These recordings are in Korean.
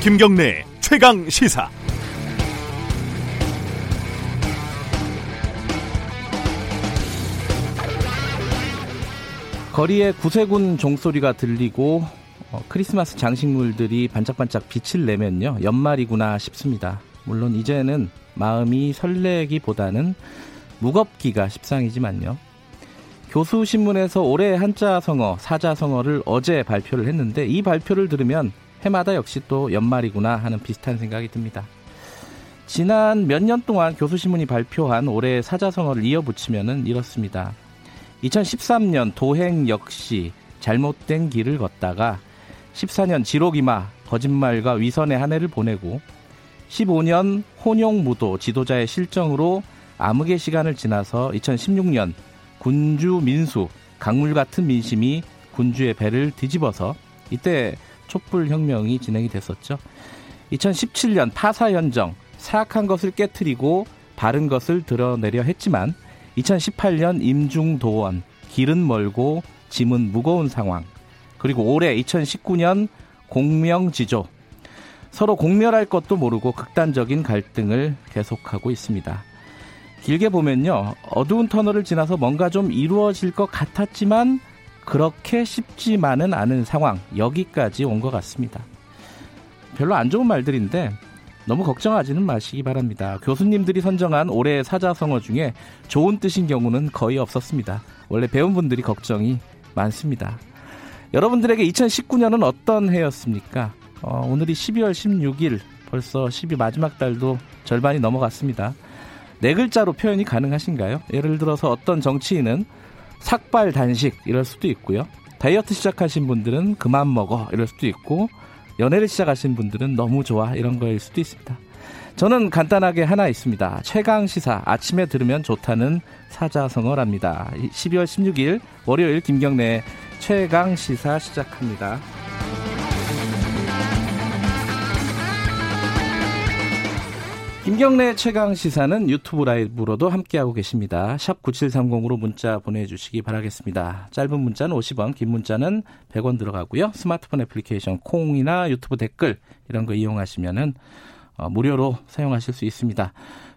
김경래 최강 시사. 거리에 구세군 종소리가 들리고 어, 크리스마스 장식물들이 반짝반짝 빛을 내면요 연말이구나 싶습니다. 물론 이제는 마음이 설레기보다는 무겁기가 십상이지만요. 교수신문에서 올해 한자 성어, 사자 성어를 어제 발표를 했는데 이 발표를 들으면 해마다 역시 또 연말이구나 하는 비슷한 생각이 듭니다. 지난 몇 년 동안 교수신문이 발표한 올해 사자성어를 이어붙이면 이렇습니다. 2013년 도행 역시 잘못된 길을 걷다가 14년 지록이마 거짓말과 위선의 한 해를 보내고 15년 혼용무도 지도자의 실정으로 암흑의 시간을 지나서 2016년 군주 민수 강물 같은 민심이 군주의 배를 뒤집어서 이때 촛불 혁명이 진행이 됐었죠. 2017년 파사현정 사악한 것을 깨뜨리고 바른 것을 드러내려 했지만 2018년 임중도원 길은 멀고 짐은 무거운 상황 그리고 올해 2019년 공명지조 서로 공멸할 것도 모르고 극단적인 갈등을 계속하고 있습니다. 길게 보면요. 어두운 터널을 지나서 뭔가 좀 이루어질 것 같았지만 그렇게 쉽지만은 않은 상황 여기까지 온 것 같습니다. 별로 안 좋은 말들인데 너무 걱정하지는 마시기 바랍니다. 교수님들이 선정한 올해 사자성어 중에 좋은 뜻인 경우는 거의 없었습니다. 원래 배운 분들이 걱정이 많습니다. 여러분들에게 2019년은 어떤 해였습니까? 어, 오늘이 12월 16일 벌써 10위 마지막 달도 절반이 넘어갔습니다. 네 글자로 표현이 가능하신가요? 예를 들어서 어떤 정치인은 삭발 단식 이럴 수도 있고요. 다이어트 시작하신 분들은 그만 먹어 이럴 수도 있고 연애를 시작하신 분들은 너무 좋아 이런 거일 수도 있습니다. 저는 간단하게 하나 있습니다. 최강 시사 아침에 들으면 좋다는 사자성어랍니다. 12월 16일 월요일 김경래 최강 시사 시작합니다. 김경래 최강 시사는 유튜브 라이브로도 함께하고 계십니다. 샵 9730으로 문자 보내주시기 바라겠습니다. 짧은 문자는 50원, 긴 문자는 100원 들어가고요. 스마트폰 애플리케이션 콩이나 유튜브 댓글 이런 거 이용하시면은 어, 무료로 사용하실 수 있습니다.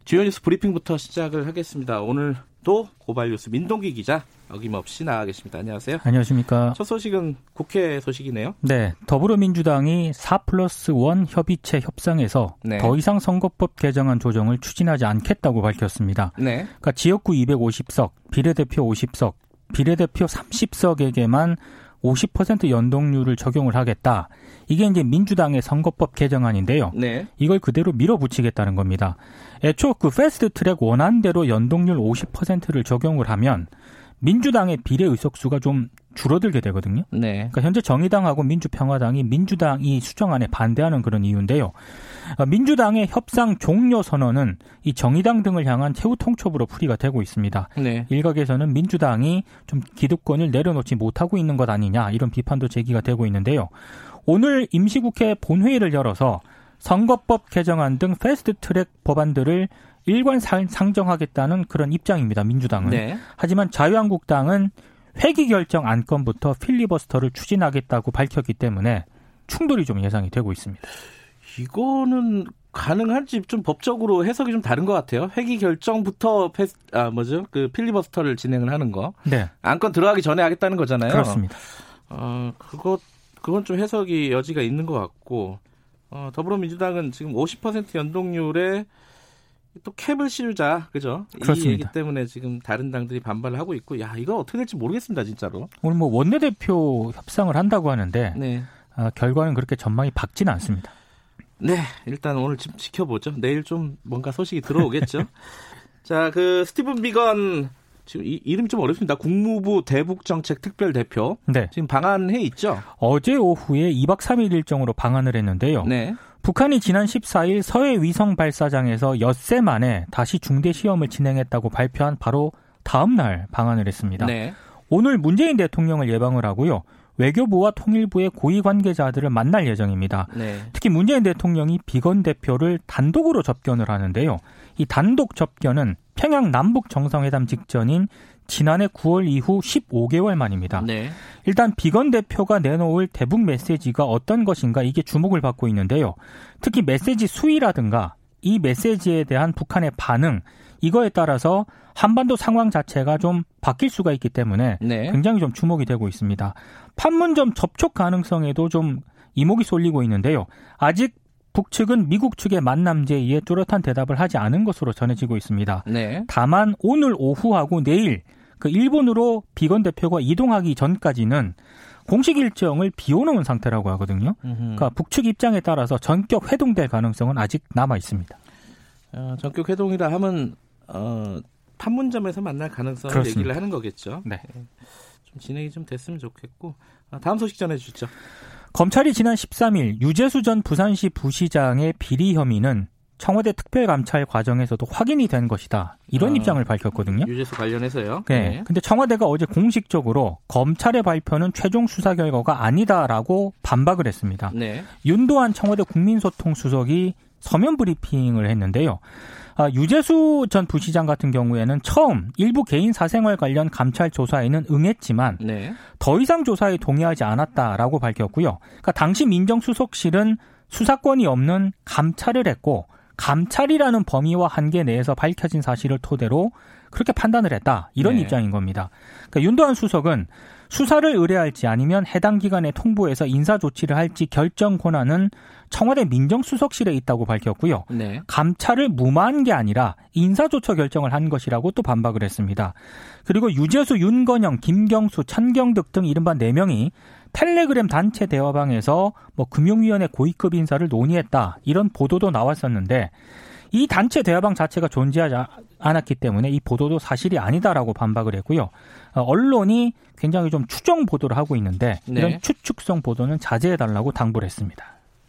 주요 뉴스 브리핑부터 시작을 하겠습니다. 오늘도 고발 뉴스 민동기 기자 어김없이 나와 계십니다. 안녕하세요. 안녕하십니까. 첫 소식은 국회 소식이네요. 네. 더불어민주당이 4 플러스 1 협의체 협상에서 네. 더 이상 선거법 개정안 조정을 추진하지 않겠다고 밝혔습니다. 네. 그러니까 지역구 250석, 비례대표 50석, 비례대표 30석에게만 50% 연동률을 적용을 하겠다. 이게 이제 민주당의 선거법 개정안인데요. 네. 이걸 그대로 밀어붙이겠다는 겁니다. 애초 그 패스트 트랙 원안대로 연동률 50%를 적용을 하면 민주당의 비례 의석수가 좀 줄어들게 되거든요. 네. 그러니까 현재 정의당하고 민주평화당이 민주당이 수정안에 반대하는 그런 이유인데요. 어, 민주당의 협상 종료 선언은 이 정의당 등을 향한 최후 통첩으로 풀이가 되고 있습니다. 네. 일각에서는 민주당이 좀 기득권을 내려놓지 못하고 있는 것 아니냐 이런 비판도 제기가 되고 있는데요. 오늘 임시국회 본회의를 열어서 선거법 개정안 등 패스트트랙 법안들을 일관 상정하겠다는 그런 입장입니다. 민주당은. 네. 하지만 자유한국당은 회기 결정 안건부터 필리버스터를 추진하겠다고 밝혔기 때문에 충돌이 좀 예상이 되고 있습니다. 이거는 가능한지 좀 법적으로 해석이 좀 다른 것 같아요. 회기 결정부터 패스, 아 뭐죠? 그 필리버스터를 진행을 하는 거. 네. 안건 들어가기 전에 하겠다는 거잖아요. 그렇습니다. 어 그것 그건 좀 해석이 여지가 있는 것 같고 어, 더불어민주당은 지금 50% 연동률에 또 캡을 씌우자, 그죠? 그렇습니다. 이 얘기 때문에 지금 다른 당들이 반발을 하고 있고, 야 이거 어떻게 될지 모르겠습니다, 진짜로. 오늘 뭐 원내대표 협상을 한다고 하는데 네. 어, 결과는 그렇게 전망이 밝지는 않습니다. 네, 일단 오늘 좀 지켜보죠. 내일 좀 뭔가 소식이 들어오겠죠. 자, 그 스티븐 비건 지금 이, 이름 좀 어렵습니다. 국무부 대북정책 특별대표. 네. 지금 방한해 있죠. 어제 오후에 2박 3일 일정으로 방한을 했는데요. 네. 북한이 지난 14일 서해 위성 발사장에서 엿새 만에 다시 중대 시험을 진행했다고 발표한 바로 다음 날 방한을 했습니다. 네. 오늘 문재인 대통령을 예방을 하고요. 외교부와 통일부의 고위 관계자들을 만날 예정입니다. 네. 특히 문재인 대통령이 비건 대표를 단독으로 접견을 하는데요. 이 단독 접견은 평양 남북 정상회담 직전인 지난해 9월 이후 15개월 만입니다. 네. 일단 비건 대표가 내놓을 대북 메시지가 어떤 것인가 이게 주목을 받고 있는데요. 특히 메시지 수위라든가 이 메시지에 대한 북한의 반응 이거에 따라서 한반도 상황 자체가 좀 바뀔 수가 있기 때문에 네. 굉장히 좀 주목이 되고 있습니다. 판문점 접촉 가능성에도 좀 이목이 쏠리고 있는데요. 아직 북측은 미국 측의 만남 제의에 뚜렷한 대답을 하지 않은 것으로 전해지고 있습니다. 네. 다만 오늘 오후하고 내일 그 일본으로 비건 대표가 이동하기 전까지는 공식 일정을 비워놓은 상태라고 하거든요. 그러니까 북측 입장에 따라서 전격 회동될 가능성은 아직 남아 있습니다. 어, 전격 회동이라 하면 어, 판문점에서 만날 가능성을 그렇습니다. 얘기를 하는 거겠죠. 네. 좀 진행이 좀 됐으면 좋겠고 아, 다음 소식 전해 주시죠. 검찰이 지난 13일 유재수 전 부산시 부시장의 비리 혐의는 청와대 특별감찰 과정에서도 확인이 된 것이다. 이런 아, 입장을 밝혔거든요. 유재수 관련해서요. 네. 네. 근데 청와대가 어제 공식적으로 검찰의 발표는 최종 수사 결과가 아니다라고 반박을 했습니다. 네. 윤도한 청와대 국민소통 수석이 서면 브리핑을 했는데요. 아, 유재수 전 부시장 같은 경우에는 처음 일부 개인 사생활 관련 감찰 조사에는 응했지만 네. 더 이상 조사에 동의하지 않았다라고 밝혔고요. 그러니까 당시 민정수석실은 수사권이 없는 감찰을 했고 감찰이라는 범위와 한계 내에서 밝혀진 사실을 토대로 그렇게 판단을 했다. 이런 네. 입장인 겁니다. 그러니까 윤도한 수석은 수사를 의뢰할지 아니면 해당 기관에 통보해서 인사 조치를 할지 결정 권한은 청와대 민정수석실에 있다고 밝혔고요. 네. 감찰을 무마한 게 아니라 인사조처 결정을 한 것이라고 또 반박을 했습니다. 그리고 유재수, 윤건영, 김경수, 천경득 등 이른바 4명이 텔레그램 단체 대화방에서 뭐 금융위원회 고위급 인사를 논의했다. 이런 보도도 나왔었는데 이 단체 대화방 자체가 존재하지 않았기 때문에 이 보도도 사실이 아니다라고 반박을 했고요. 어, 언론이 굉장히 좀 추정 보도를 하고 있는데 이런 네. 추측성 보도는 자제해달라고 당부를 했습니다.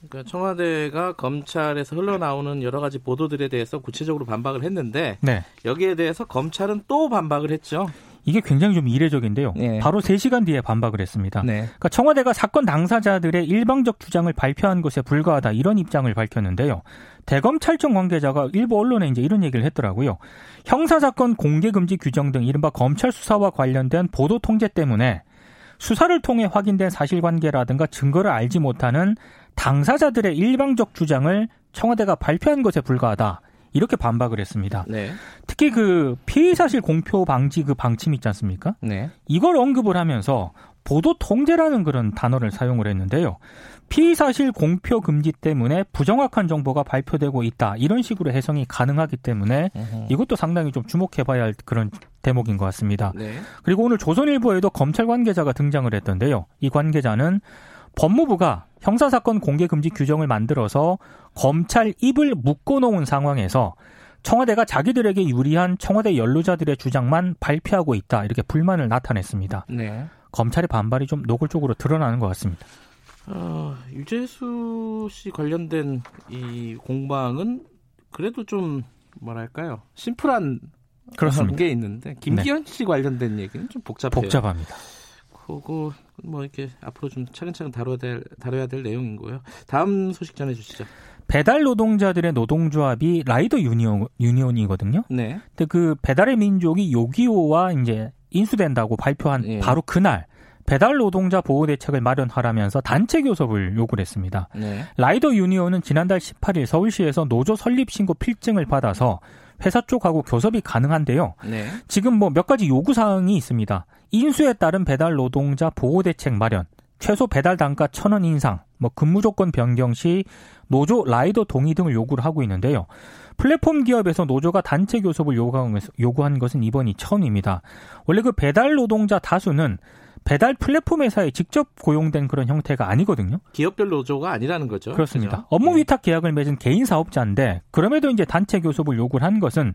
그러니까 청와대가 검찰에서 흘러나오는 여러 가지 보도들에 대해서 구체적으로 반박을 했는데 네. 여기에 대해서 검찰은 또 반박을 했죠. 이게 굉장히 좀 이례적인데요. 네. 바로 3시간 뒤에 반박을 했습니다. 네. 그러니까 청와대가 사건 당사자들의 일방적 주장을 발표한 것에 불과하다 이런 입장을 밝혔는데요. 대검찰청 관계자가 일부 언론에 이제 이런 얘기를 했더라고요. 형사사건 공개금지 규정 등 이른바 검찰 수사와 관련된 보도 통제 때문에 수사를 통해 확인된 사실관계라든가 증거를 알지 못하는 당사자들의 일방적 주장을 청와대가 발표한 것에 불과하다. 이렇게 반박을 했습니다. 네. 특히 그 피의 사실 공표 방지 그 방침 있지 않습니까? 네. 이걸 언급을 하면서 보도 통제라는 그런 단어를 사용을 했는데요. 피의 사실 공표 금지 때문에 부정확한 정보가 발표되고 있다. 이런 식으로 해석이 가능하기 때문에. 이것도 상당히 좀 주목해 봐야 할 그런 대목인 것 같습니다. 네. 그리고 오늘 조선일보에도 검찰 관계자가 등장을 했던데요. 이 관계자는 법무부가 형사사건 공개 금지 규정을 만들어서 검찰 입을 묶어놓은 상황에서 청와대가 자기들에게 유리한 청와대 연루자들의 주장만 발표하고 있다 이렇게 불만을 나타냈습니다. 네. 검찰의 반발이 좀 노골적으로 드러나는 것 같습니다. 어, 유재수 씨 관련된 이 공방은 그래도 좀 뭐랄까요 심플한 그렇습니다. 게 있는데 김기현 네. 씨 관련된 얘기는 좀 복잡해요. 복잡합니다. 그거 뭐 이렇게 앞으로 좀 차근차근 다뤄야 될 다뤄야 될 내용인 거예요. 다음 소식 전해 주시죠. 배달 노동자들의 노동조합이 라이더 유니온, 유니온이거든요. 네. 근데 그 배달의 민족이 요기요와 이제 인수된다고 발표한 네. 바로 그날 배달 노동자 보호 대책을 마련하라면서 단체 교섭을 요구를 했습니다. 네. 라이더 유니온은 지난달 18일 서울시에서 노조 설립 신고 필증을 받아서 회사 쪽하고 교섭이 가능한데요. 네. 지금 뭐 몇 가지 요구 사항이 있습니다. 인수에 따른 배달 노동자 보호 대책 마련, 최소 배달 단가 천 원 인상, 뭐 근무 조건 변경 시 노조 라이더 동의 등을 요구를 하고 있는데요. 플랫폼 기업에서 노조가 단체 교섭을 요구한 것은 이번이 처음입니다. 원래 그 배달 노동자 다수는 배달 플랫폼 회사에 직접 고용된 그런 형태가 아니거든요. 기업별 노조가 아니라는 거죠. 그렇습니다. 그렇죠? 업무 네. 위탁 계약을 맺은 개인 사업자인데 그럼에도 이제 단체 교섭을 요구를 한 것은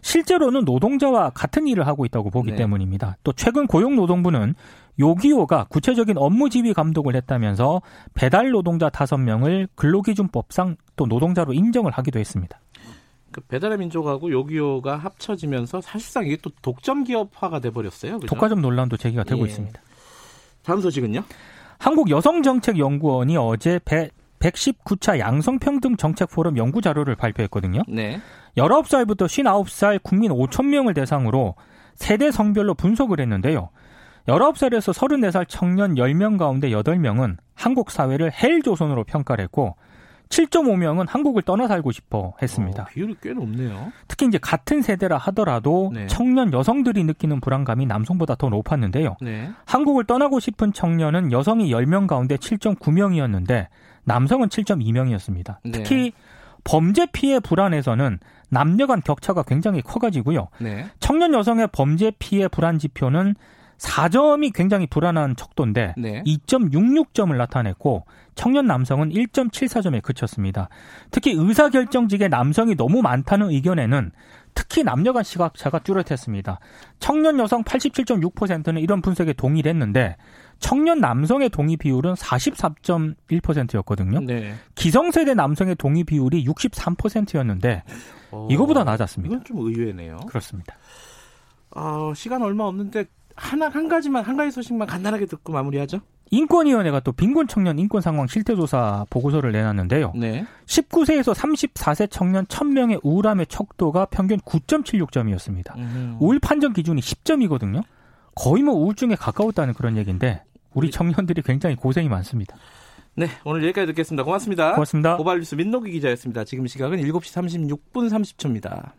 실제로는 노동자와 같은 일을 하고 있다고 보기 네. 때문입니다. 또 최근 고용노동부는 요기요가 구체적인 업무 지휘 감독을 했다면서 배달 노동자 다섯 명을 근로기준법상 또 노동자로 인정을 하기도 했습니다. 그 배달의 민족하고 요기요가 합쳐지면서 사실상 이게 또 독점 기업화가 돼 버렸어요. 독과점 논란도 제기가 되고 예. 있습니다. 다음 소식은요? 한국 여성정책연구원이 어제 119차 양성평등 정책 포럼 연구 자료를 발표했거든요. 네. 19살부터 59살 국민 5천 명을 대상으로 세대 성별로 분석을 했는데요. 19살에서 34살 청년 10명 가운데 8명은 한국 사회를 헬 조선으로 평가를 했고 7.5명은 한국을 떠나 살고 싶어 했습니다. 어, 비율이 꽤 높네요. 특히 이제 같은 세대라 하더라도 네. 청년 여성들이 느끼는 불안감이 남성보다 더 높았는데요. 네. 한국을 떠나고 싶은 청년은 여성이 10명 가운데 7.9명이었는데 남성은 7.2명이었습니다. 특히 범죄 피해 불안에서는 남녀 간 격차가 굉장히 커가지고요. 네. 청년 여성의 범죄 피해 불안 지표는 4점이 굉장히 불안한 척도인데 네. 2.66점을 나타냈고 청년 남성은 1.74점에 그쳤습니다. 특히 의사결정직에 남성이 너무 많다는 의견에는 특히 남녀 간 시각차가 뚜렷했습니다. 청년 여성 87.6%는 이런 분석에 동의를 했는데 청년 남성의 동의 비율은 44.1%였거든요. 네. 기성세대 남성의 동의 비율이 63%였는데 어, 이거보다 낮았습니다. 이건 좀 의외네요. 그렇습니다. 어, 시간 얼마 없는데 하나 한 가지만 한 가지 소식만 간단하게 듣고 마무리하죠. 인권위원회가 또 빈곤 청년 인권 상황 실태조사 보고서를 내놨는데요. 네. 19세에서 34세 청년 1000명의 우울함의 척도가 평균 9.76점이었습니다. 음. 우울 판정 기준이 10점이거든요. 거의 뭐 우울증에 가까웠다는 그런 얘기인데 우리 청년들이 굉장히 고생이 많습니다. 네, 오늘 여기까지 듣겠습니다. 고맙습니다. 고맙습니다. 고발뉴스 민노기 기자였습니다. 지금 시각은 7시 36분 30초입니다.